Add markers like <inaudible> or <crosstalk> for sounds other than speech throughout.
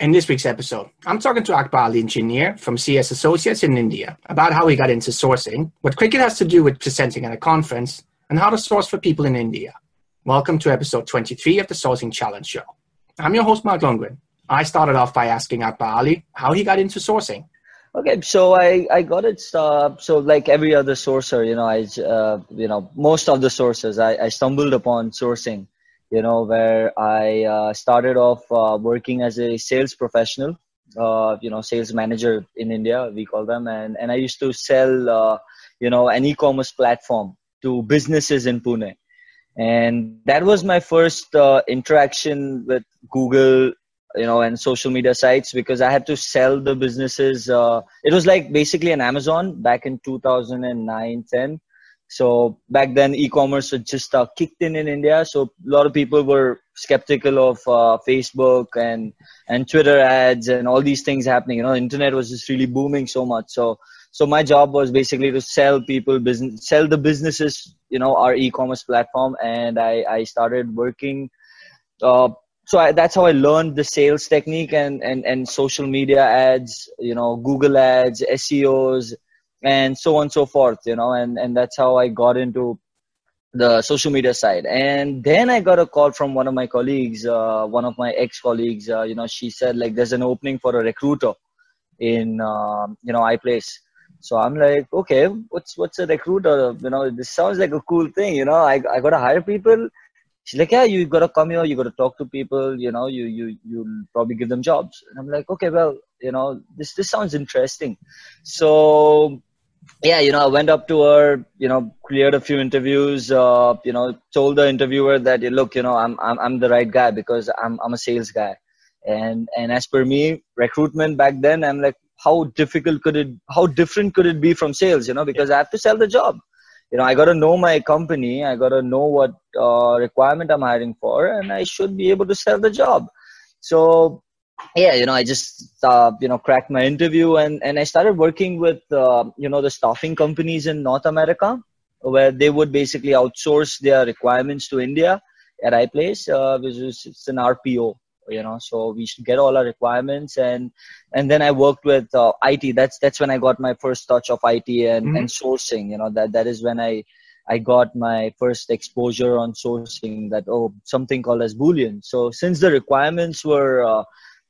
In this week's episode, I'm talking to Akberali Engineer from ZS Associates in India about how he got into sourcing, what cricket has to do with presenting at a conference, and how to source for people in India. Welcome to episode 23 of the Sourcing Challenge Show. I'm your host, Mark Lundgren. I started off by asking Akberali how he got into sourcing. Okay, so I, I got it. Uh, so like every other sourcer, you know, I uh, you know most of the sources I, I stumbled upon sourcing you know, where I uh, started off uh, working as a sales professional, uh, you know, sales manager in India, we call them. And, and I used to sell, uh, you know, an e-commerce platform to businesses in Pune. And that was my first uh, interaction with Google, you know, and social media sites because I had to sell the businesses. Uh, it was like basically an Amazon back in 2009, 10 so back then, e-commerce was just uh, kicked in in India. So a lot of people were skeptical of uh, Facebook and and Twitter ads and all these things happening. You know, internet was just really booming so much. So so my job was basically to sell people business, sell the businesses, you know, our e-commerce platform, and I I started working. Uh, so I, that's how I learned the sales technique and, and, and social media ads, you know, Google ads, SEOs, and so on and so forth you know and and that's how i got into the social media side. And then i got a call from one of my colleagues uh, one of my ex colleagues uh, you know she said like there's an opening for a recruiter in uh, you know iplace so i'm like okay what's what's a recruiter? You know this sounds like a cool thing you know i, I gotta hire people. She's like yeah you gotta come here you gotta talk to people you know you you you'll probably give them jobs. And i'm like okay well you know this this sounds interesting. So yeah, you know, I went up to her, you know, cleared a few interviews, uh, you know, told the interviewer that, look, you know, I'm, I'm, I'm the right guy because I'm, I'm a sales guy. And, and as per me, recruitment back then, I'm like, how difficult could it, how different could it be from sales, you know, because I have to sell the job. You know, I got to know my company. I got to know what uh, requirement I'm hiring for, and I should be able to sell the job. So yeah, you know, I just uh, you know cracked my interview and and I started working with uh, you know the staffing companies in North America where they would basically outsource their requirements to India at iPlace, uh, which is it's an RPO, you know. So we should get all our requirements and and then I worked with uh, IT. That's that's when I got my first touch of IT and mm-hmm. and sourcing. You know that that is when I I got my first exposure on sourcing that oh something called as Boolean. So since the requirements were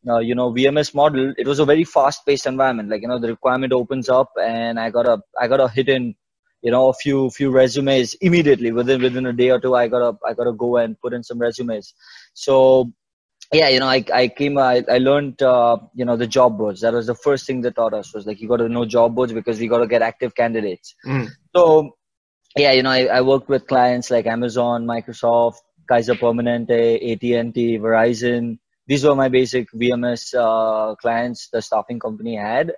uh, you know VMS model, it was a very fast-paced environment. Like you know, the requirement opens up, and I got a I got a hit in, you know, a few few resumes immediately within within a day or two. I got to I got to go and put in some resumes. So yeah, you know, I I came I I learned uh, you know the job boards. That was the first thing they taught us was like you got to know job boards because we got to get active candidates. Mm. So yeah, you know, I, I worked with clients like Amazon, Microsoft, Kaiser Permanente, AT&T, Verizon these were my basic VMS uh, clients the staffing company had.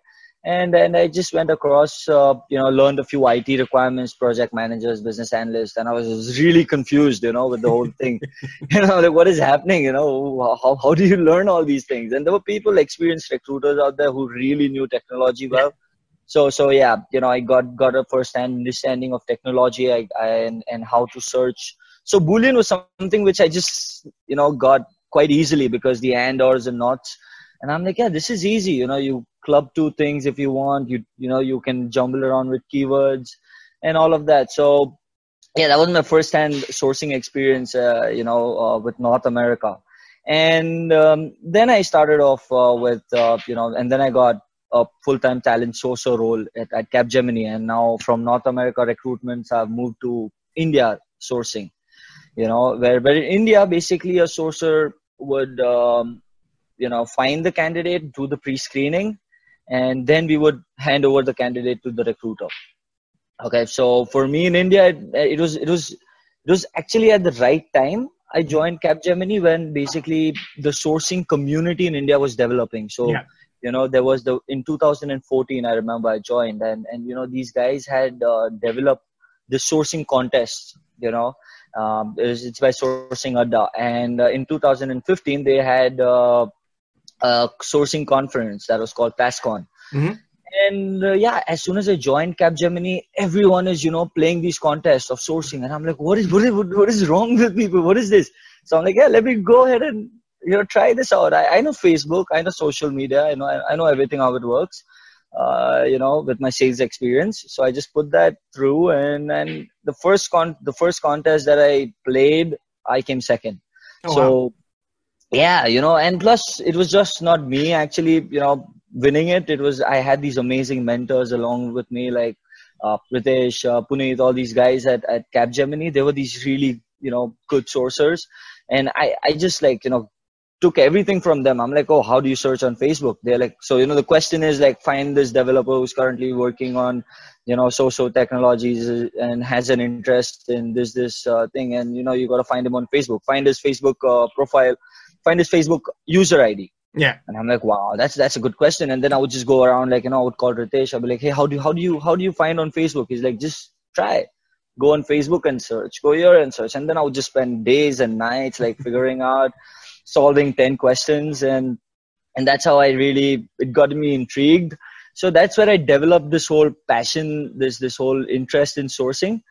And then I just went across, uh, you know, learned a few IT requirements, project managers, business analysts, and I was really confused, you know, with the whole thing. <laughs> <laughs> you know, like what is happening? You know, how how do you learn all these things? And there were people, experienced recruiters out there who really knew technology well. So so yeah, you know, I got got a first-hand understanding of technology I, I, and and how to search. So Boolean was something which I just you know got quite easily because the and ors and nots. And i'm like yeah this is easy. You know you club two things if you want. You you know you can jumble around with keywords and all of that. So yeah that was my first hand sourcing experience uh, you know uh, with north america. And um, then i started off uh, with uh, you know and then i got a full-time talent sourcer role at, at capgemini. And now from north america recruitments i've moved to india sourcing. You know where, where in india basically a sourcer would um, you know find the candidate do the pre-screening and then we would hand over the candidate to the recruiter. Okay so for me in india it, it was it was it was actually at the right time. I joined capgemini when basically the sourcing community in india was developing. So yeah. you know there was the in 2014 i remember i joined and and you know these guys had uh, developed the sourcing contest you know um, it's by Sourcing Adda. And uh, in 2015, they had uh, a sourcing conference that was called PASSCON. Mm-hmm. And uh, yeah, as soon as I joined Capgemini, everyone is, you know, playing these contests of sourcing. And I'm like, what is, what is, what is wrong with people? What is this? So I'm like, yeah, let me go ahead and you know try this out I, I know facebook i know social media i know i, I know everything how it works uh, you know with my sales experience so i just put that through and and the first con the first contest that i played i came second oh, so wow. yeah you know and plus it was just not me actually you know winning it it was i had these amazing mentors along with me like uh, Pritesh, uh, Puneet, all these guys at, at Capgemini, they were these really, you know, good sourcers. And I, I just like, you know, took everything from them. I'm like, oh, how do you search on Facebook? They're like, so, you know, the question is like, find this developer who's currently working on, you know, social technologies and has an interest in this, this uh, thing. And, you know, you got to find him on Facebook, find his Facebook uh, profile, find his Facebook user ID. Yeah. And I'm like, wow, that's that's a good question. And then I would just go around like, you know, I would call Ritesh. I'd be like, hey, how do you how do you how do you find on Facebook? He's like, just try. Go on Facebook and search. Go here and search. And then I would just spend days and nights like figuring <laughs> out, solving ten questions, and and that's how I really it got me intrigued. So that's where I developed this whole passion, this this whole interest in sourcing.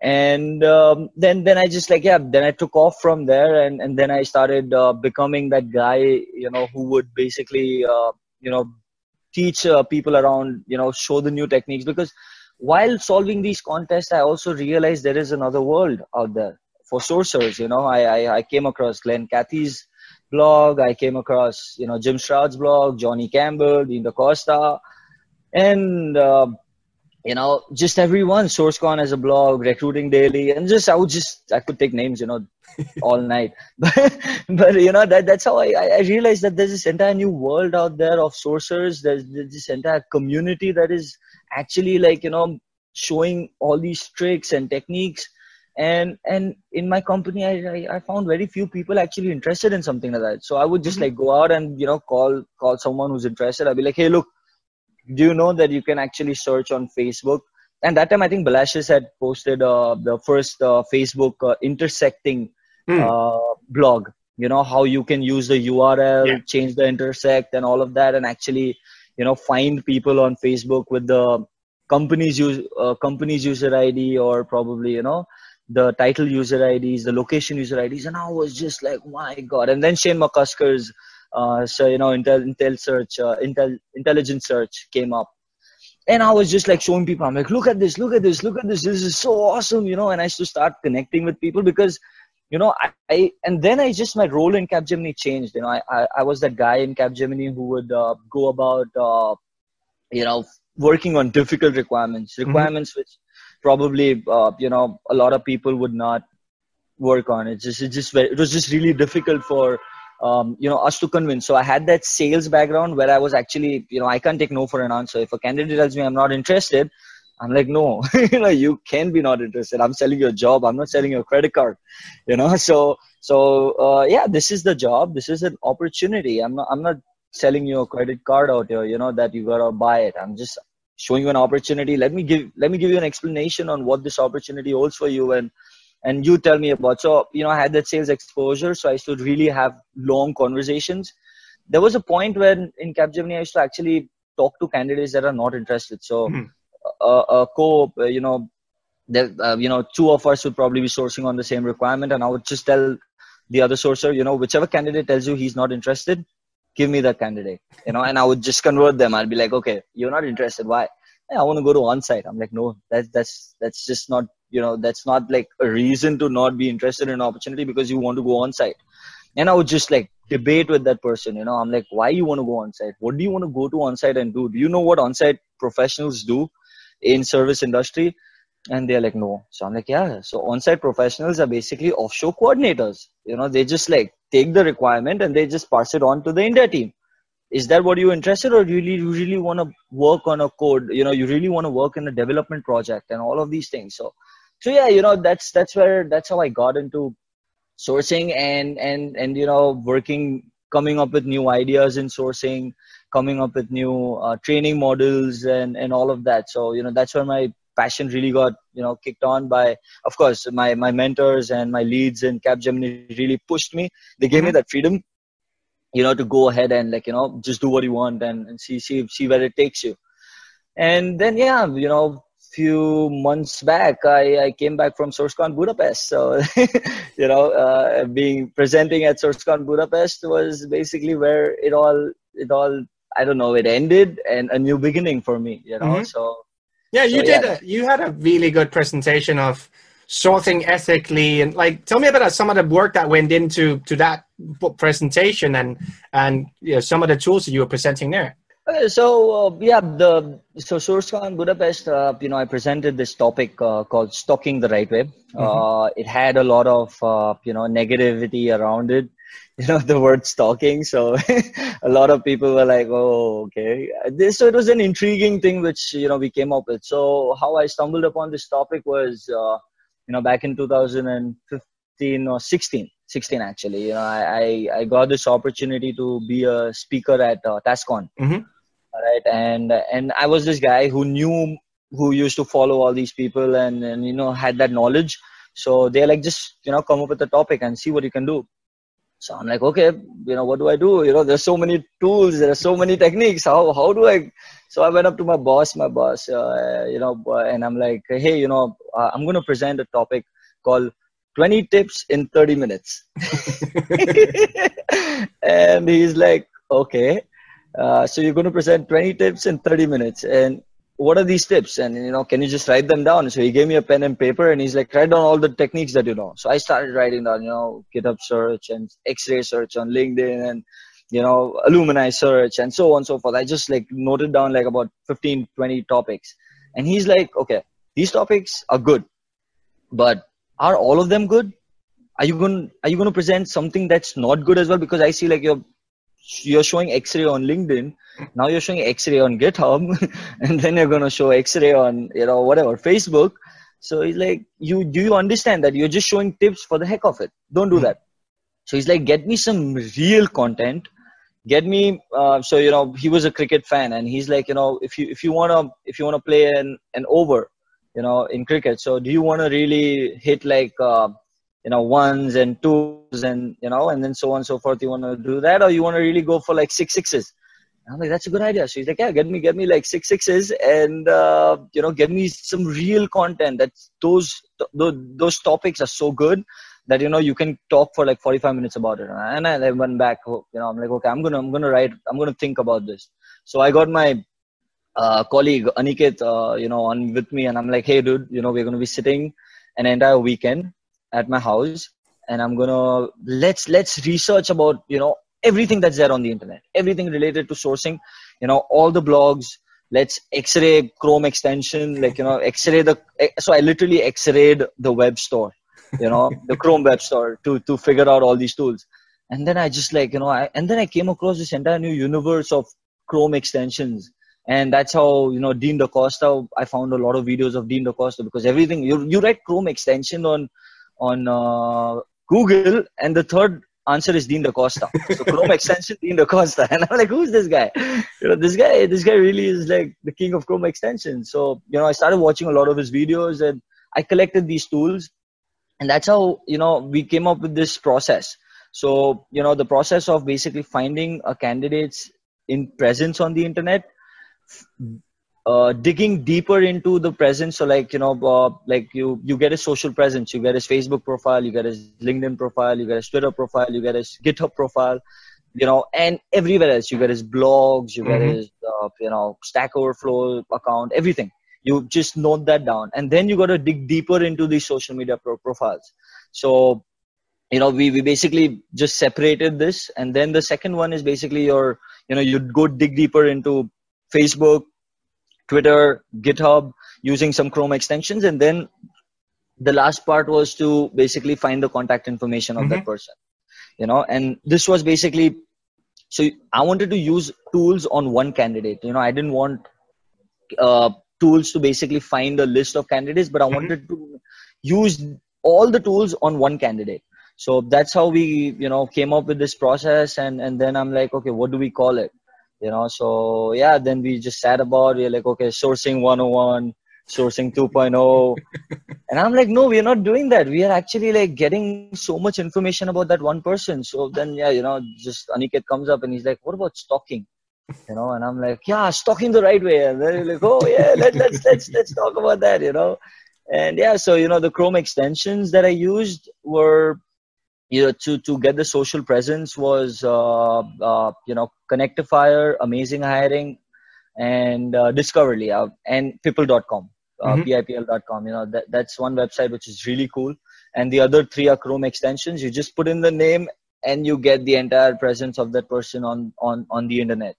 And um, then then I just like yeah then I took off from there and and then I started uh, becoming that guy you know who would basically uh, you know teach uh, people around you know show the new techniques. Because while solving these contests I also realized there is another world out there for sourcers you know. I I, I came across Glenn Cathey's blog I came across you know Jim Stroud's blog Johnny Campbell Dean DaCosta and uh, you know, just everyone, SourceCon as a blog, Recruiting Daily, and just I would just I could take names, you know, <laughs> all night. <laughs> But but you know that that's how I I realized that there's this entire new world out there of sourcers. There's, there's this entire community that is actually like you know showing all these tricks and techniques. And and in my company, I, I, found very few people actually interested in something like that. So I would just mm-hmm. like go out and you know call call someone who's interested. I'd be like, hey, look do you know that you can actually search on Facebook? And that time, I think Balashes had posted uh, the first uh, Facebook uh, intersecting mm. blog. You know how you can use the URL, yeah. change the intersect, and all of that, and actually, you know, find people on Facebook with the company's use uh, company's user ID or probably you know the title user IDs, the location user IDs, and I was just like, my god! And then Shane McCusker's uh, so you know intel intel search uh, intel intelligence search came up and i was just like showing people i'm like look at this look at this look at this this is so awesome you know and i used to start connecting with people because you know i, I and then i just my role in capgemini changed you know i i, I was that guy in capgemini who would uh, go about uh, you know working on difficult requirements mm-hmm. requirements mm-hmm. which probably uh, you know a lot of people would not work on it just it just it was just really difficult for um, you know, us to convince. So I had that sales background where I was actually, you know, I can't take no for an answer. If a candidate tells me I'm not interested, I'm like, no, <laughs> you know, you can be not interested. I'm selling you a job. I'm not selling you a credit card, <laughs> you know. So, so uh, yeah, this is the job. This is an opportunity. I'm not, I'm not selling you a credit card out here, you know, that you gotta buy it. I'm just showing you an opportunity. Let me give, let me give you an explanation on what this opportunity holds for you and and you tell me about so you know i had that sales exposure so i used to really have long conversations there was a point when in capgemini i used to actually talk to candidates that are not interested so mm-hmm. a co uh, you know that uh, you know two of us would probably be sourcing on the same requirement and i would just tell the other sourcer you know whichever candidate tells you he's not interested give me that candidate you know and i would just convert them. I'd be like okay you're not interested. Why? I want to go to on site i'm like no that's that's that's just not you know that's not like a reason to not be interested in an opportunity because you want to go on site and i would just like debate with that person you know. I'm like why you want to go on site what do you want to go to on site and do? Do you know what on site professionals do in service industry? And they're like no. So i'm like yeah. So on-site professionals are basically offshore coordinators. You know they just like take the requirement and they just pass it on to the india team. Is that what you're interested or really you really want to work on a code you know you really want to work in a development project and all of these things so. So yeah you know that's that's where that's how i got into sourcing and and and you know working coming up with new ideas in sourcing coming up with new uh, training models and and all of that. So you know that's where my passion really got you know kicked on by of course my my mentors and my leads in capgemini really pushed me they gave mm-hmm. me that freedom you know to go ahead and like you know just do what you want and, and see see see where it takes you and then yeah you know few months back, I, I came back from SourceCon Budapest. So, <laughs> you know, uh, being presenting at SourceCon Budapest was basically where it all, it all, I don't know, it ended and a new beginning for me, you know. Mm-hmm. So, yeah, you so, did. Yeah. A, you had a really good presentation of sourcing ethically, and like, tell me about some of the work that went into to that presentation and and you know, some of the tools that you were presenting there. Uh, so uh, yeah, the so SourceCon Budapest, uh, you know, I presented this topic uh, called "Stalking the Right Way." Mm-hmm. Uh, it had a lot of uh, you know negativity around it. You know the word stalking, so <laughs> a lot of people were like, "Oh, okay." This so it was an intriguing thing which you know we came up with. So how I stumbled upon this topic was you know back in 2015 or 16 16 actually you know i i, I got this opportunity to be a speaker at uh, tascon mm-hmm. right and and i was this guy who knew who used to follow all these people and and you know had that knowledge so they're like just you know come up with a topic and see what you can do so i'm like okay you know what do i do you know there's so many tools there are so many techniques how how do i so I went up to my boss, my boss, uh, you know, and I'm like, hey, you know, uh, I'm going to present a topic called 20 tips in 30 minutes. <laughs> and he's like, okay. Uh, so you're going to present 20 tips in 30 minutes. And what are these tips? And, you know, can you just write them down? So he gave me a pen and paper and he's like, write down all the techniques that you know. So I started writing down, you know, GitHub search and X-ray search on LinkedIn and you know, alumni search and so on and so forth. I just like noted down like about 15, 20 topics. And he's like, okay, these topics are good, but are all of them good? Are you going are you going to present something that's not good as well? Because I see like you're you're showing X-ray on LinkedIn. Now you're showing X-ray on GitHub, <laughs> and then you're going to show X-ray on you know whatever Facebook. So he's like, you do you understand that you're just showing tips for the heck of it? Don't do mm-hmm. that. So he's like, get me some real content get me uh, so you know he was a cricket fan and he's like you know if you if you want to if you want to play an an over you know in cricket so do you want to really hit like uh, you know ones and twos and you know and then so on and so forth. You want to do that or you want to really go for like six sixes? And I'm like, that's a good idea. So he's like, yeah, get me, get me like six sixes and, uh, you know, get me some real content that those, th- those topics are so good that you know you can talk for like 45 minutes about it. And i went back you know i'm like okay i'm gonna i'm gonna write i'm gonna think about this. So i got my uh, colleague aniket uh, you know on with me and i'm like hey dude you know we're gonna be sitting an entire weekend at my house and i'm gonna let's let's research about you know everything that's there on the internet everything related to sourcing you know all the blogs let's x-ray chrome extension like you know x-ray the eh, so i literally x-rayed the web store you know, <laughs> the Chrome Web Store to to figure out all these tools. And then I just like, you know, I, and then I came across this entire new universe of Chrome extensions. And that's how, you know, Dean DaCosta, I found a lot of videos of Dean DaCosta because everything, you, you write Chrome extension on, on uh, Google and the third answer is Dean DaCosta. So Chrome <laughs> extension, Dean DaCosta. And I'm like, who's this guy? You know, this guy, this guy really is like the king of Chrome extensions. So, you know, I started watching a lot of his videos and I collected these tools and that's how you know we came up with this process so you know the process of basically finding a candidate's in presence on the internet uh, digging deeper into the presence. So like you know uh, like you you get a social presence. You get his facebook profile you get his linkedin profile you get his twitter profile you get his github profile you know and everywhere else. You get his blogs you mm-hmm. get his uh, you know stack overflow account everything. You just note that down. And then you got to dig deeper into these social media pro- profiles. So you know we, we basically just separated this. And then the second one is basically your you know you go dig deeper into facebook twitter github using some chrome extensions and then the last part was to basically find the contact information of mm-hmm. that person you know and this was basically so i wanted to use tools on one candidate you know i didn't want uh, tools to basically find a list of candidates, but I mm-hmm. wanted to use all the tools on one candidate. So that's how we, you know, came up with this process. And, and then I'm like, okay, what do we call it? You know, so yeah, then we just sat about, we're like, okay, sourcing 101, sourcing 2.0. <laughs> and I'm like, no, we're not doing that. We are actually like getting so much information about that one person. So then, yeah, you know, just Aniket comes up and he's like, what about stalking? you know, and I'm like, yeah, stalking the right way. And they're like, oh yeah, let, let's let's let's talk about that, you know. And yeah, so you know, the Chrome extensions that I used were, you know, to to get the social presence was, uh, uh, you know, Connectifier, Amazing Hiring, and uh, Discoverly, uh, and People.com, uh, mm-hmm. PIPL.com. You know, that that's one website which is really cool. And the other three are Chrome extensions. You just put in the name and you get the entire presence of that person on on on the internet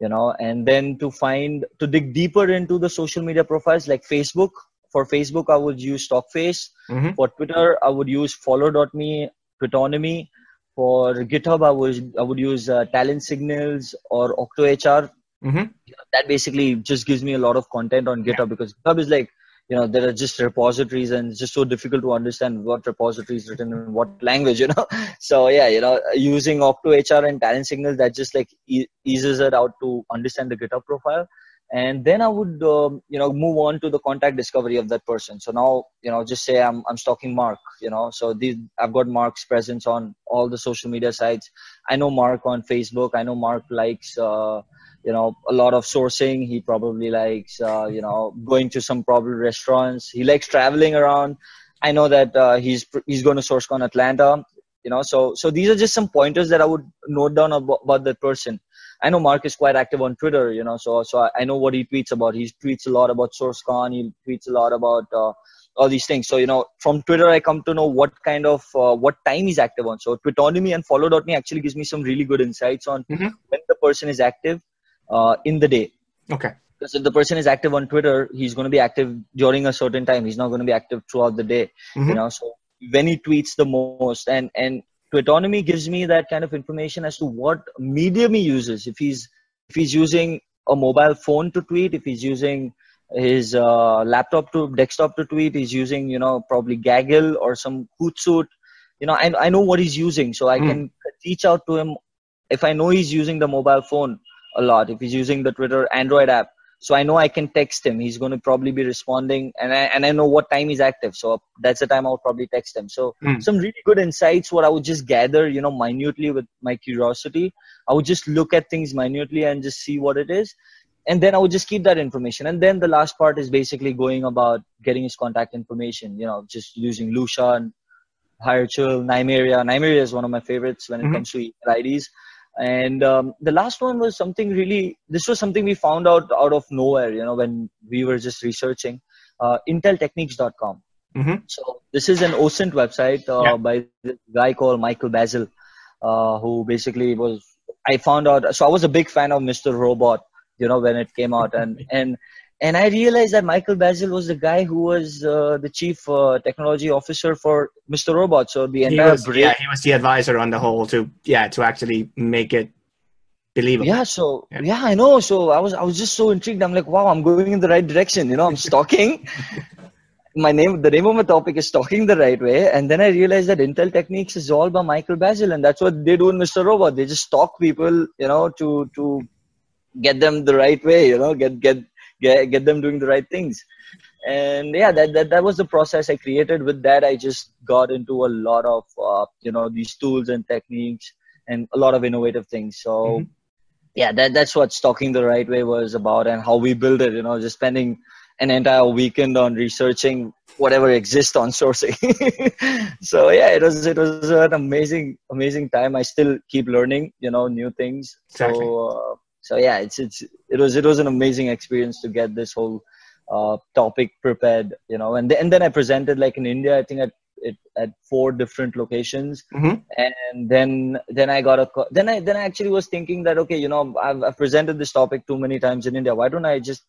you know and then to find to dig deeper into the social media profiles like facebook for facebook i would use stalkface mm-hmm. for twitter i would use foller.me twitonomy for github i would i would use uh, talent signals or octohr mm-hmm. that basically just gives me a lot of content on github because github is like you know there are just repositories and it's just so difficult to understand what repository is written in what language you know? <laughs> So yeah you know using octo hr and talent signals that just like e- eases it out to understand the github profile and then i would um, you know move on to the contact discovery of that person. So now you know just say i'm i'm stalking mark you know. So these i've got mark's presence on all the social media sites. I know mark on facebook. I know mark likes uh, you know a lot of sourcing. He probably likes uh, you know going to some probably restaurants. He likes traveling around. I know that uh, he's he's going to source sourcecon atlanta you know. So so these are just some pointers that i would note down about, about that person i know mark is quite active on twitter you know so so i, I know what he tweets about he tweets a lot about sourcecon he tweets a lot about uh, all these things so you know from twitter i come to know what kind of uh, what time he's active on so twitonomy and foller.me actually gives me some really good insights on mm-hmm. when the person is active uh, in the day. Okay. Because if the person is active on Twitter, he's going to be active during a certain time. He's not going to be active throughout the day. Mm-hmm. You know, so when he tweets the most, and and Twitonomy gives me that kind of information as to what medium he uses. If he's if he's using a mobile phone to tweet, if he's using his uh, laptop to desktop to tweet, he's using you know probably Gaggle or some Hootsuite. You know, I I know what he's using, so I mm. can reach out to him if I know he's using the mobile phone a lot. If he's using the Twitter Android app, so I know I can text him. He's going to probably be responding, and I and I know what time he's active. So that's the time I'll probably text him. So mm. some really good insights. What I would just gather, you know, minutely with my curiosity. I would just look at things minutely and just see what it is, and then I would just keep that information. And then the last part is basically going about getting his contact information. You know, just using Lusha and Hiretual, Nymeria. Nymeria is one of my favorites when it mm-hmm. comes to IDs and um, the last one was something really this was something we found out out of nowhere you know when we were just researching uh, inteltechniques.com mm-hmm. so this is an osint website uh, yeah. by the guy called michael bazzell uh, who basically was i found out so i was a big fan of mr robot you know when it came out and <laughs> and and I realized that Michael Bazzell was the guy who was uh, the chief uh, technology officer for Mr. Robot. So the entire he was, yeah, he was the advisor on the whole to yeah to actually make it believable. Yeah, so yeah. yeah. I know. So I was I was just so intrigued. I'm like, wow, I'm going in the right direction. You know, I'm stalking. <laughs> my name, the name of my topic is stalking the right way, and then I realized that Intel Techniques is all by Michael Bazzell, and that's what they do in Mr. Robot. They just stalk people, you know, to to get them the right way. You know, get get get, get them doing the right things. And yeah that, that that was the process i created. With that i just got into a lot of uh, you know these tools and techniques and a lot of innovative things. So mm-hmm. yeah that that's what stalking the right way was about and how we build it you know just spending an entire weekend on researching whatever exists on sourcing. <laughs> So yeah it was it was an amazing amazing time. I still keep learning you know new things. Exactly. so uh, so yeah, it's it's it was it was an amazing experience to get this whole uh, topic prepared, you know, and and then I presented like in India, I think at it at four different locations, mm-hmm. and then then I got a then I then I actually was thinking that okay, you know, I've, I've presented this topic too many times in India. Why don't I just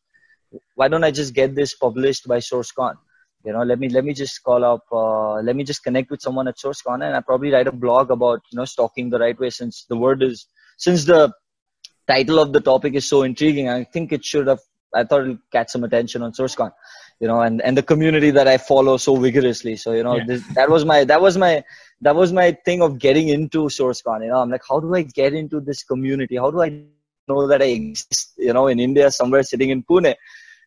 why don't I just get this published by SourceCon? You know, let me let me just call up, uh, let me just connect with someone at SourceCon, and I probably write a blog about you know stalking the right way since the word is since the title of the topic is so intriguing. I think it should have. I thought it'll catch some attention on SourceCon, you know, and and the community that I follow so vigorously. So you know, yeah. this, that was my that was my that was my thing of getting into SourceCon. You know, I'm like, how do I get into this community? How do I know that I exist? You know, in India somewhere, sitting in Pune.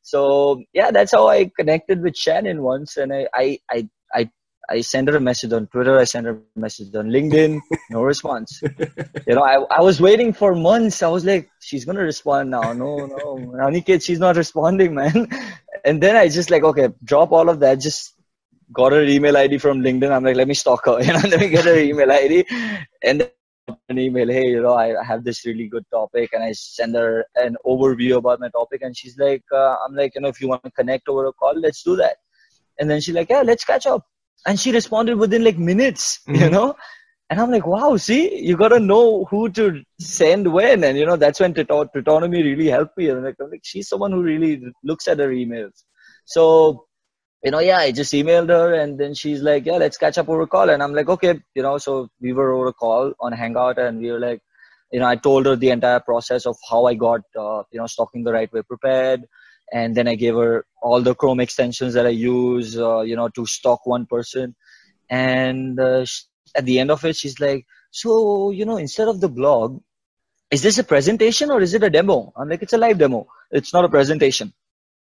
So yeah, that's how I connected with Shannon once, and I I I, I I send her a message on Twitter. I send her a message on LinkedIn. No response. <laughs> you know, I, I was waiting for months. I was like, she's gonna respond now. No, no, Aniket, she's not responding, man. <laughs> And then I just like, okay, drop all of that. Just got her email ID from LinkedIn. I'm like, let me stalk her. <laughs> You know, let me get her email ID, and then an email. Hey, you know, I have this really good topic, and I send her an overview about my topic, and she's like, uh, I'm like, you know, if you want to connect over a call, let's do that. And then she's like, yeah, let's catch up and she responded within like minutes mm-hmm. you know? And i'm like wow see you gotta know who to send when. And you know that's when Twitonomy really helped me. And like, I'm like she's someone who really looks at her emails. So you know yeah i just emailed her and then she's like yeah let's catch up over a call. And i'm like okay you know so we were over a call on hangout and we were like you know i told her the entire process of how i got uh, you know stalking the right way prepared and then I gave her all the Chrome extensions that I use, uh, you know, to stalk one person. And uh, at the end of it, she's like, "So, you know, instead of the blog, is this a presentation or is it a demo?" I'm like, "It's a live demo. It's not a presentation."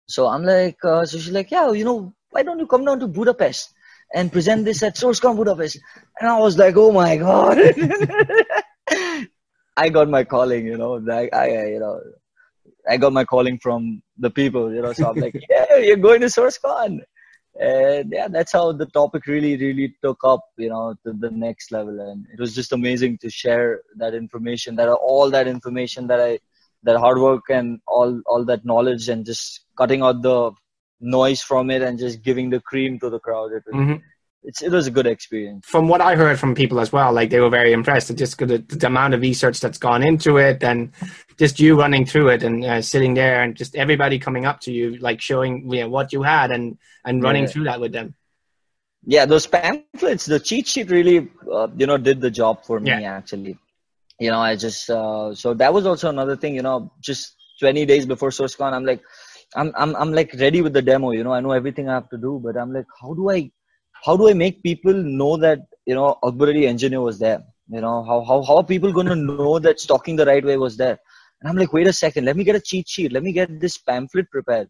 So I'm like, uh, so she's like, "Yeah, you know, why don't you come down to Budapest and present this at SourceCon Budapest?" And I was like, "Oh my god." <laughs> I got my calling, you know, like I, you know, I got my calling from the people, you know. So I'm like, <laughs> yeah, you're going to SourceCon, and yeah, that's how the topic really, really took up, you know, to the next level. And it was just amazing to share that information, that all that information that I, that hard work and all all that knowledge, and just cutting out the noise from it and just giving the cream to the crowd. It was, mm-hmm it's, it was a good experience. From what I heard from people as well, like they were very impressed. Just the, the amount of research that's gone into it, and just you running through it and uh, sitting there, and just everybody coming up to you, like showing you know, what you had, and and running yeah. through that with them. Yeah, those pamphlets, the cheat sheet really, uh, you know, did the job for me yeah. actually. You know, I just uh, so that was also another thing. You know, just 20 days before SourceCon, I'm like, I'm I'm I'm like ready with the demo. You know, I know everything I have to do, but I'm like, how do I how do I make people know that you know Akberali engineer was there? You know how how how are people going to know that stalking the right way was there? And I'm like, wait a second, let me get a cheat sheet, let me get this pamphlet prepared,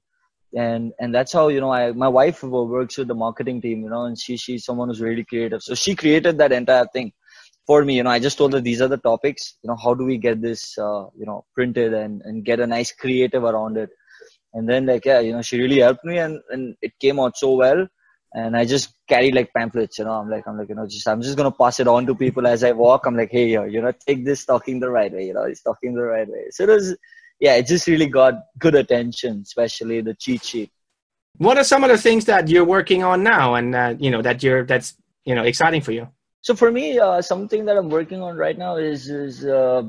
and and that's how you know I my wife works with the marketing team, you know, and she she's someone who's really creative, so she created that entire thing for me. You know, I just told her these are the topics. You know, how do we get this uh, you know printed and and get a nice creative around it? And then like yeah, you know, she really helped me, and and it came out so well and I just carry like pamphlets, you know. I'm like, I'm like, you know, just I'm just gonna pass it on to people as I walk. I'm like, hey, yo, you know, take this talking the right way, you know, he's talking the right way. So it was, yeah, it just really got good attention, especially the cheat sheet. What are some of the things that you're working on now, and uh, you know that you're that's you know exciting for you? So for me, uh, something that I'm working on right now is is uh,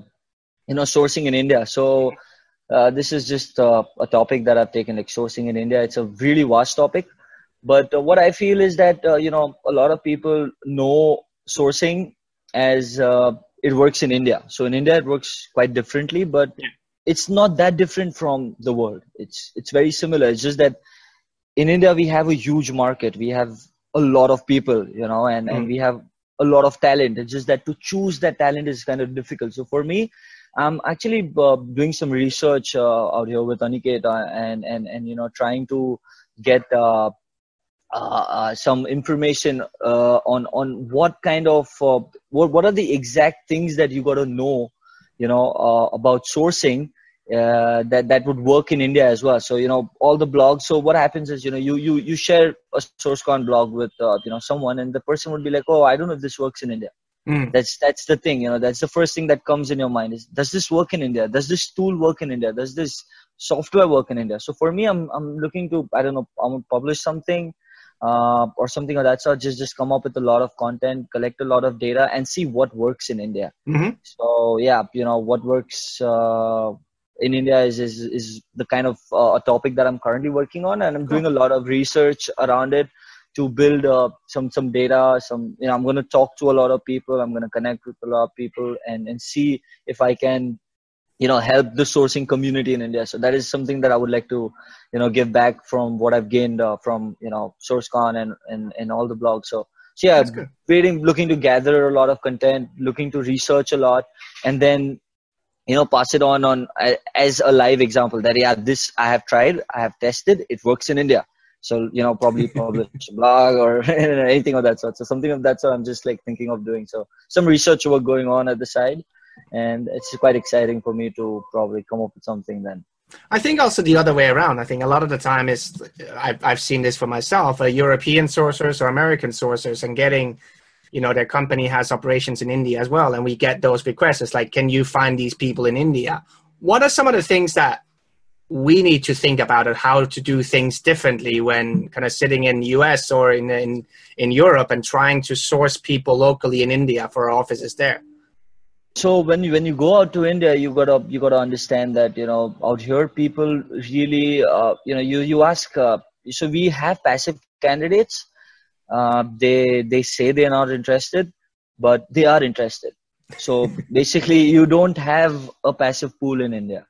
you know sourcing in India. So. Uh, this is just uh, a topic that I've taken, like sourcing in India. It's a really vast topic but uh, what I feel is that uh, you know a lot of people know sourcing as uh, it works in India. So in India it works quite differently, but yeah. it's not that different from the world. It's it's very similar. It's just that in India we have a huge market. We have a lot of people, you know, and, mm. and we have a lot of talent. It's just that to choose that talent is kind of difficult. So for me, I'm actually uh, doing some research uh, out here with Aniket and and and you know trying to get uh, uh, uh, some information uh, on on what kind of uh, what what are the exact things that you got to know, you know, uh, about sourcing uh, that that would work in India as well. So you know all the blogs. So what happens is you know you you you share a SourceCon blog with you know someone, and the person would be like, oh, I don't know if this works in India. Mm. That's that's the thing, you know. That's the first thing that comes in your mind is does this work in India? Does this tool work in India? Does this software work in India? So for me, I'm I'm looking to I don't know I'm gonna publish something uh, or something of that sort. Just just come up with a lot of content, collect a lot of data, and see what works in India. Mm-hmm. So yeah, you know what works uh, in India is is is the kind of uh, a topic that I'm currently working on, and I'm doing a lot of research around it to build uh, some some data. Some you know I'm going to talk to a lot of people. I'm going to connect with a lot of people and and see if I can you know help the sourcing community in india. So that is something that i would like to you know give back from what i've gained uh, from you know sourcecon and, and and all the blogs. So so yeah waiting looking to gather a lot of content looking to research a lot and then you know pass it on on uh, as a live example that yeah this i have tried i have tested it works in india. So you know, probably <laughs> publish a blog or <laughs> anything of that sort. So something of that sort, I'm just like thinking of doing. So some research work going on at the side, and it's quite exciting for me to probably come up with something then. I think also the other way around. I think a lot of the time is I've I've seen this for myself. Uh, European sourcers or American sourcers and getting, you know, their company has operations in India as well, and we get those requests. It's like, can you find these people in India? What are some of the things that we need to think about it, how to do things differently when kind of sitting in US or in, in, in Europe and trying to source people locally in India for our offices there? So when you, when you go out to India, you gotta you gotta understand that you know out here people really uh, you know you you ask uh, so we have passive candidates. Uh, they they say they're not interested, but they are interested. So <laughs> basically, you don't have a passive pool in India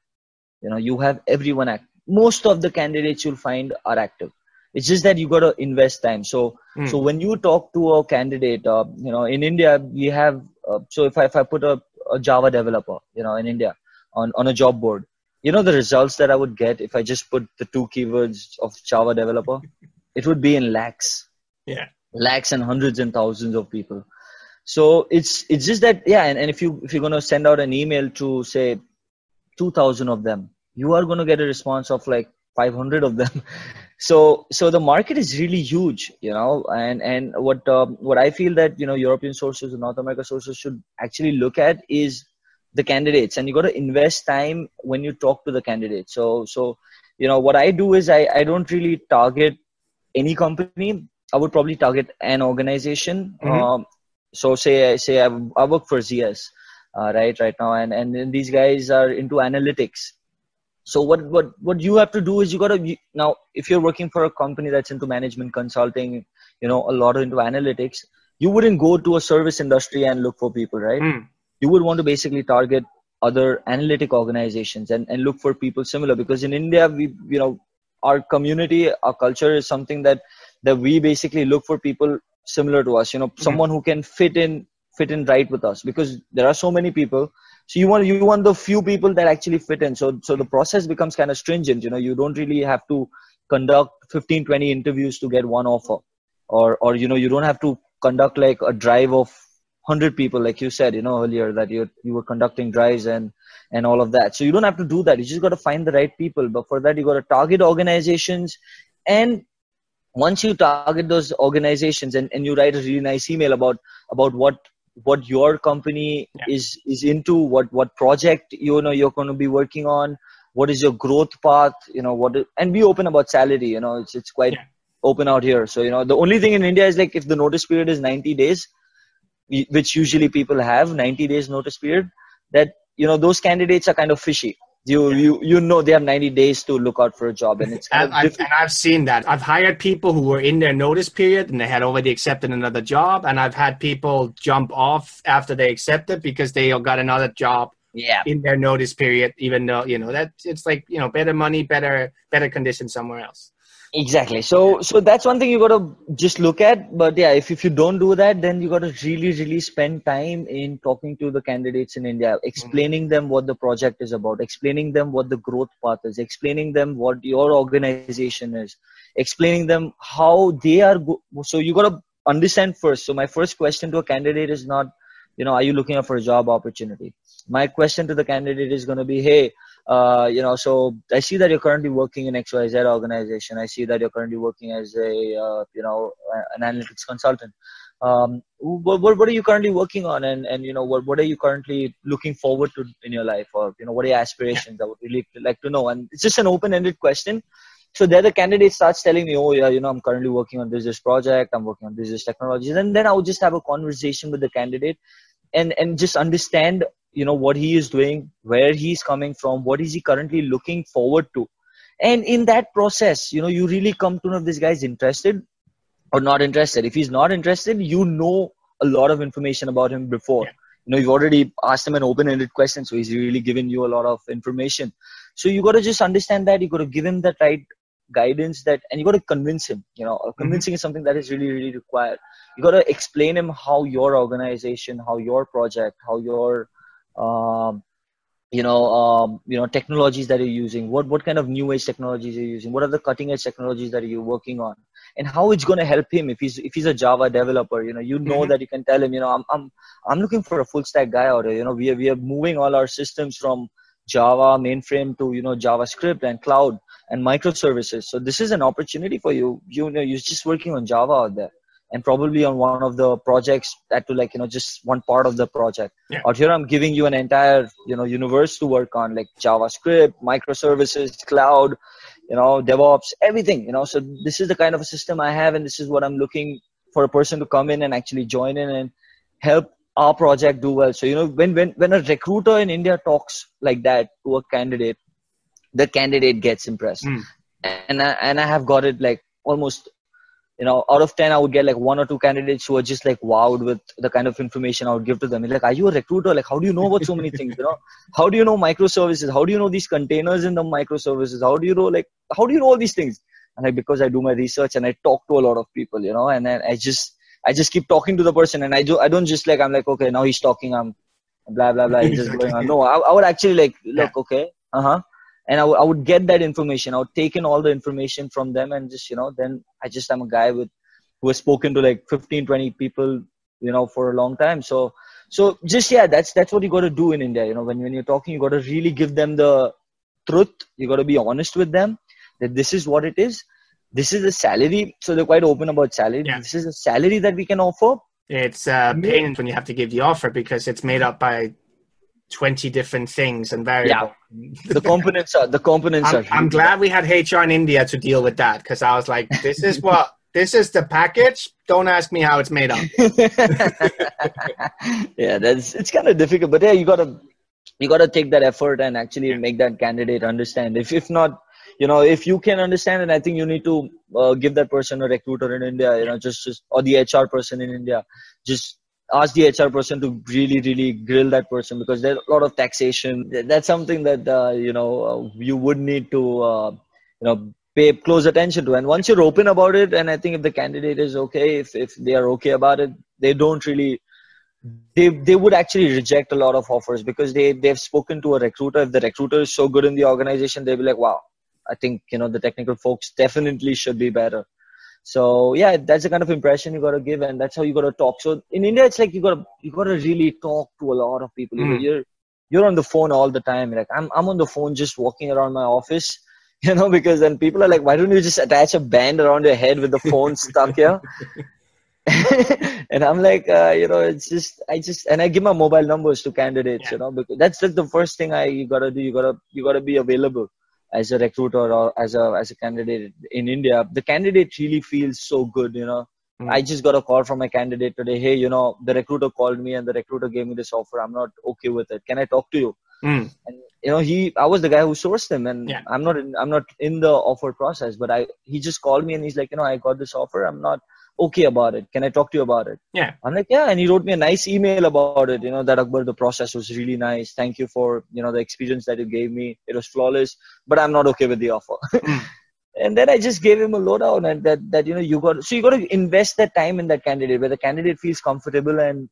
you know you have everyone act most of the candidates you'll find are active it's just that you got to invest time so mm. so when you talk to a candidate uh, you know in india we have uh, so if I, if I put a, a java developer you know in india on on a job board. You know the results that i would get if i just put the two keywords of java developer? <laughs> It would be in lakhs. Yeah. Lakhs and hundreds and thousands of people. So it's it's just that yeah and, and if you if you're going to send out an email to say 2000 of them you are going to get a response of like 500 of them. <laughs> So so the market is really huge you know and and what um, what i feel that you know european sources and north america sources should actually look at is the candidates and you got to invest time when you talk to the candidates so so you know what i do is i i don't really target any company. I would probably target an organization. Mm-hmm. um, so say I say I, I work for zs uh, right right now and and these guys are into analytics so what what what you have to do is you got to now if you're working for a company that's into management consulting you know a lot into analytics you wouldn't go to a service industry and look for people right mm. you would want to basically target other analytic organizations and, and look for people similar because in india we you know our community our culture is something that that we basically look for people similar to us you know mm-hmm. someone who can fit in fit in right with us because there are so many people so you want you want the few people that actually fit in. So so the process becomes kind of stringent you know you don't really have to conduct 15 20 interviews to get one offer. Or or you know you don't have to conduct like a drive of 100 people like you said you know earlier that you you were conducting drives and and all of that. So you don't have to do that. You just got to find the right people. But for that you got to target organizations. And once you target those organizations and, and you write a really nice email about about what what your company yeah. is is into what what project you know you're going to be working on what is your growth path you know what is, and be open about salary you know it's it's quite yeah. open out here so you know the only thing in india is like if the notice period is 90 days which usually people have 90 days notice period that you know those candidates are kind of fishy you you you know they have 90 days to look out for a job and it's and I've, and I've seen that. I've hired people who were in their notice period and they had already accepted another job and i've had people jump off after they accepted because they got another job yeah. in their notice period even though you know that it's like you know better money better better conditions somewhere else exactly. So so that's one thing you got to just look at. But yeah if, if you don't do that then you got to really really spend time in talking to the candidates in india explaining mm-hmm. them what the project is about explaining them what the growth path is explaining them what your organization is explaining them how they are go- so you got to understand first. So my first question to a candidate is not you know are you looking for a job opportunity my question to the candidate is going to be hey uh, you know, so I see that you're currently working in XYZ organization. I see that you're currently working as a, uh, you know, an analytics consultant. Um, what, what, are you currently working on and, and you know what, what are you currently looking forward to in your life or you know what are your aspirations yeah. i would really like to know and it's just an open-ended question so there the candidate starts telling me oh yeah you know i'm currently working on this this project i'm working on this this technologies and then i would just have a conversation with the candidate and and just understand you know what he is doing where he's coming from what is he currently looking forward to and in that process you know you really come to know if this guy is interested or not interested if he's not interested you know a lot of information about him before yeah. you know you've already asked him an open-ended question so he's really given you a lot of information so you got to just understand that you got to give him that right guidance that and you got to convince him you know mm-hmm. convincing mm-hmm. is something that is really really required you got to explain him how your organization how your project how your um, you know um, you know technologies that you're using. What what kind of new age technologies you're using? What are the cutting edge technologies that you're working on? And how it's going to help him if he's if he's a java developer you know you know mm-hmm. that you can tell him you know i'm i'm i'm looking for a full stack guy out here you know we are, we are moving all our systems from java mainframe to you know javascript and cloud and microservices. So this is an opportunity for you. You know you're just working on java out there and probably on one of the projects that to like you know just one part of the project yeah. out here i'm giving you an entire you know universe to work on like javascript microservices cloud you know devops everything you know so this is the kind of a system i have and this is what i'm looking for a person to come in and actually join in and help our project do well so you know when when when a recruiter in india talks like that to a candidate the candidate gets impressed mm. and I, and i have got it like almost you know, out of 10, I would get like one or two candidates who are just like wowed with the kind of information I would give to them. Like, are you a recruiter? Like, how do you know about so many things? You know, how do you know microservices? How do you know these containers in the microservices? How do you know, like, how do you know all these things? And like, because I do my research and I talk to a lot of people, you know, and then I just, I just keep talking to the person and I do, I don't just like, I'm like, okay, now he's talking, I'm blah, blah, blah, he's just going on. No, I, I would actually like, look, okay, uh huh and I, w- I would get that information. I would take in all the information from them and just, you know, then I just am a guy with who has spoken to like 15, 20 people, you know, for a long time. So, so just, yeah, that's, that's what you got to do in India. You know, when, when you're talking, you got to really give them the truth. You got to be honest with them that this is what it is. This is the salary. So they're quite open about salary. Yeah. This is a salary that we can offer. It's uh, pain when you have to give the offer because it's made up by 20 different things and variables. Yeah. The components are the components I'm, are. I'm glad we had HR in India to deal with that because I was like, this is <laughs> what this is the package. Don't ask me how it's made up. <laughs> yeah, that's it's kind of difficult, but yeah, you gotta you gotta take that effort and actually make that candidate understand. If if not, you know, if you can understand, and I think you need to uh, give that person a recruiter in India, you know, just just or the HR person in India, just ask the HR person to really, really grill that person because there's a lot of taxation. That's something that uh, you know uh, you would need to uh, you know pay close attention to. And once you're open about it, and I think if the candidate is okay, if if they are okay about it, they don't really. They, they would actually reject a lot of offers because they they've spoken to a recruiter. If the recruiter is so good in the organization, they'll be like, "Wow, I think you know the technical folks definitely should be better." So yeah, that's the kind of impression you got to give, and that's how you got to talk. So in India, it's like you got to you got to really talk to a lot of people. Mm. You're you're on the phone all the time. Like I'm I'm on the phone just walking around my office, <laughs> you know, because then people are like, why don't you just attach a band around your head with the phone stuck here? <laughs> and I'm like, uh, you know, it's just, I just, and I give my mobile numbers to candidates, yeah. you know, because that's like the first thing I you gotta do. You gotta, you gotta be available as a recruiter or as a as a candidate in India, the candidate really feels so good. You know, mm. I just got a call from a candidate today. Hey, you know, the recruiter called me and the recruiter gave me this offer. I'm not okay with it. Can I talk to you? Mm. And you know, he I was the guy who sourced him, and yeah. I'm not in, I'm not in the offer process, but I he just called me and he's like, you know, I got this offer. I'm not okay about it. Can I talk to you about it? Yeah. I'm like, yeah. And he wrote me a nice email about it. You know, that Akbar, the process was really nice. Thank you for, you know, the experience that you gave me. It was flawless, but I'm not okay with the offer. <laughs> Hmm. and then I just gave him a lowdown and that, that, you know, you got, so you got to invest that time in that candidate where the candidate feels comfortable and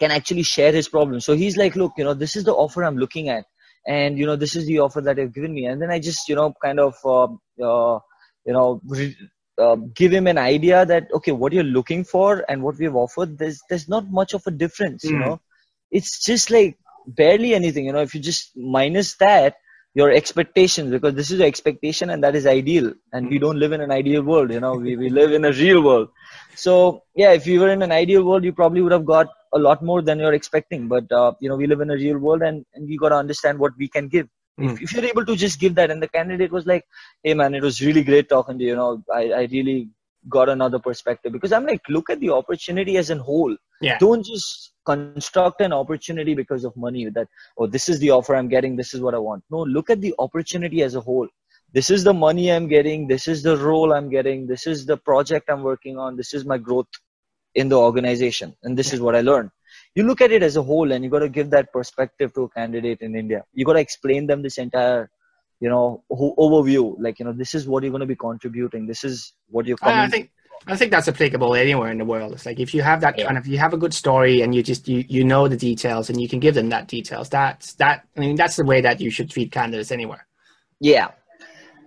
can actually share his problem. So he's like, look, you know, this is the offer I'm looking at. And, you know, this is the offer that they've given me. And then I just, you know, kind of, uh, uh, you know, re- uh, give him an idea that okay what you're looking for and what we've offered there's there's not much of a difference mm. you hmm. know it's just like barely anything you know if you just minus that your expectations because this is your expectation and that is ideal and we hmm. don't live in an ideal world you know we, we live in a real world so yeah if you were in an ideal world you probably would have got a lot more than you're expecting but uh, you know we live in a real world and, and we got to understand what we can give Mm. If, if, you're able to just give that, and the candidate was like, "Hey man, it was really great talking to you. You know, I, I really got another perspective." Because I'm like, look at the opportunity as a whole. Yeah. Don't just construct an opportunity because of money. That oh, this is the offer I'm getting. This is what I want. No, look at the opportunity as a whole. This is the money I'm getting. This is the role I'm getting. This is the project I'm working on. This is my growth in the organization, and this yeah. is what I learned you look at it as a whole and you got to give that perspective to a candidate in India. You got to explain them this entire, you know, overview. Like, you know, this is what you're going to be contributing. This is what you're coming. I think I think that's applicable anywhere in the world. It's like if you have that yeah. kind of you have a good story and you just you you know the details and you can give them that details. That's that I mean that's the way that you should treat candidates anywhere. Yeah.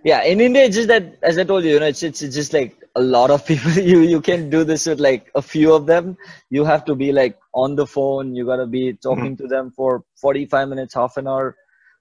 Yeah. In India it's just that as I told you, you know, it's it's, it's just like a lot of <laughs> people you you can do this with like a few of them. You have to be like on the phone, you gotta be talking mm-hmm. to them for forty five minutes, half an hour.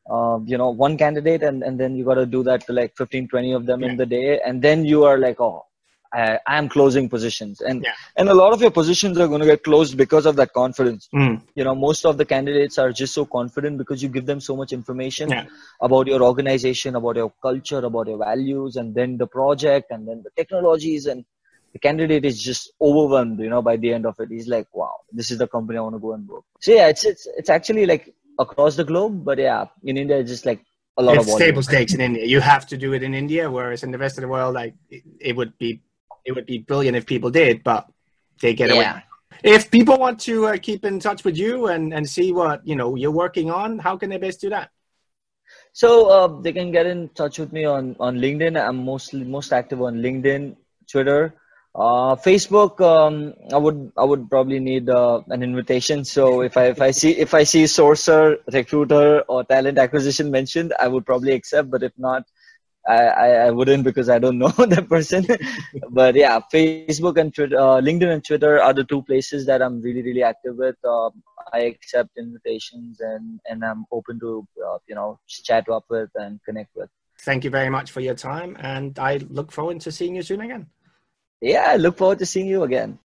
Uh, you know one candidate and, and then you got to do that to like 15 20 of them yeah. in the day and then you are like oh I, am closing positions and yeah. and a lot of your positions are going to get closed because of that confidence mm. you know most of the candidates are just so confident because you give them so much information yeah. about your organization about your culture about your values and then the project and then the technologies and the candidate is just overwhelmed you know by the end of it he's like wow this is the company i want to go and work so yeah it's it's it's actually like across the globe but yeah in india it's just like a lot it's of table stakes in india you have to do it in india whereas in the rest of the world like it, it would be it would be brilliant if people did, but they get yeah. away. If people want to uh, keep in touch with you and, and see what you know you're working on, how can they best do that? So uh, they can get in touch with me on, on LinkedIn. I'm mostly most active on LinkedIn, Twitter, uh, Facebook. Um, I would I would probably need uh, an invitation. So if I if I see if I see sourcer, recruiter, or talent acquisition mentioned, I would probably accept. But if not, I, I, wouldn't because I don't <laughs> know that person. but yeah, Facebook and Twitter, uh, LinkedIn and Twitter are the two places that I'm really, really active with. Uh, I accept invitations and, and I'm open to, uh, you know, chat up with and connect with. Thank you very much for your time. And I look forward to seeing you soon again. Yeah, I look forward to seeing you again.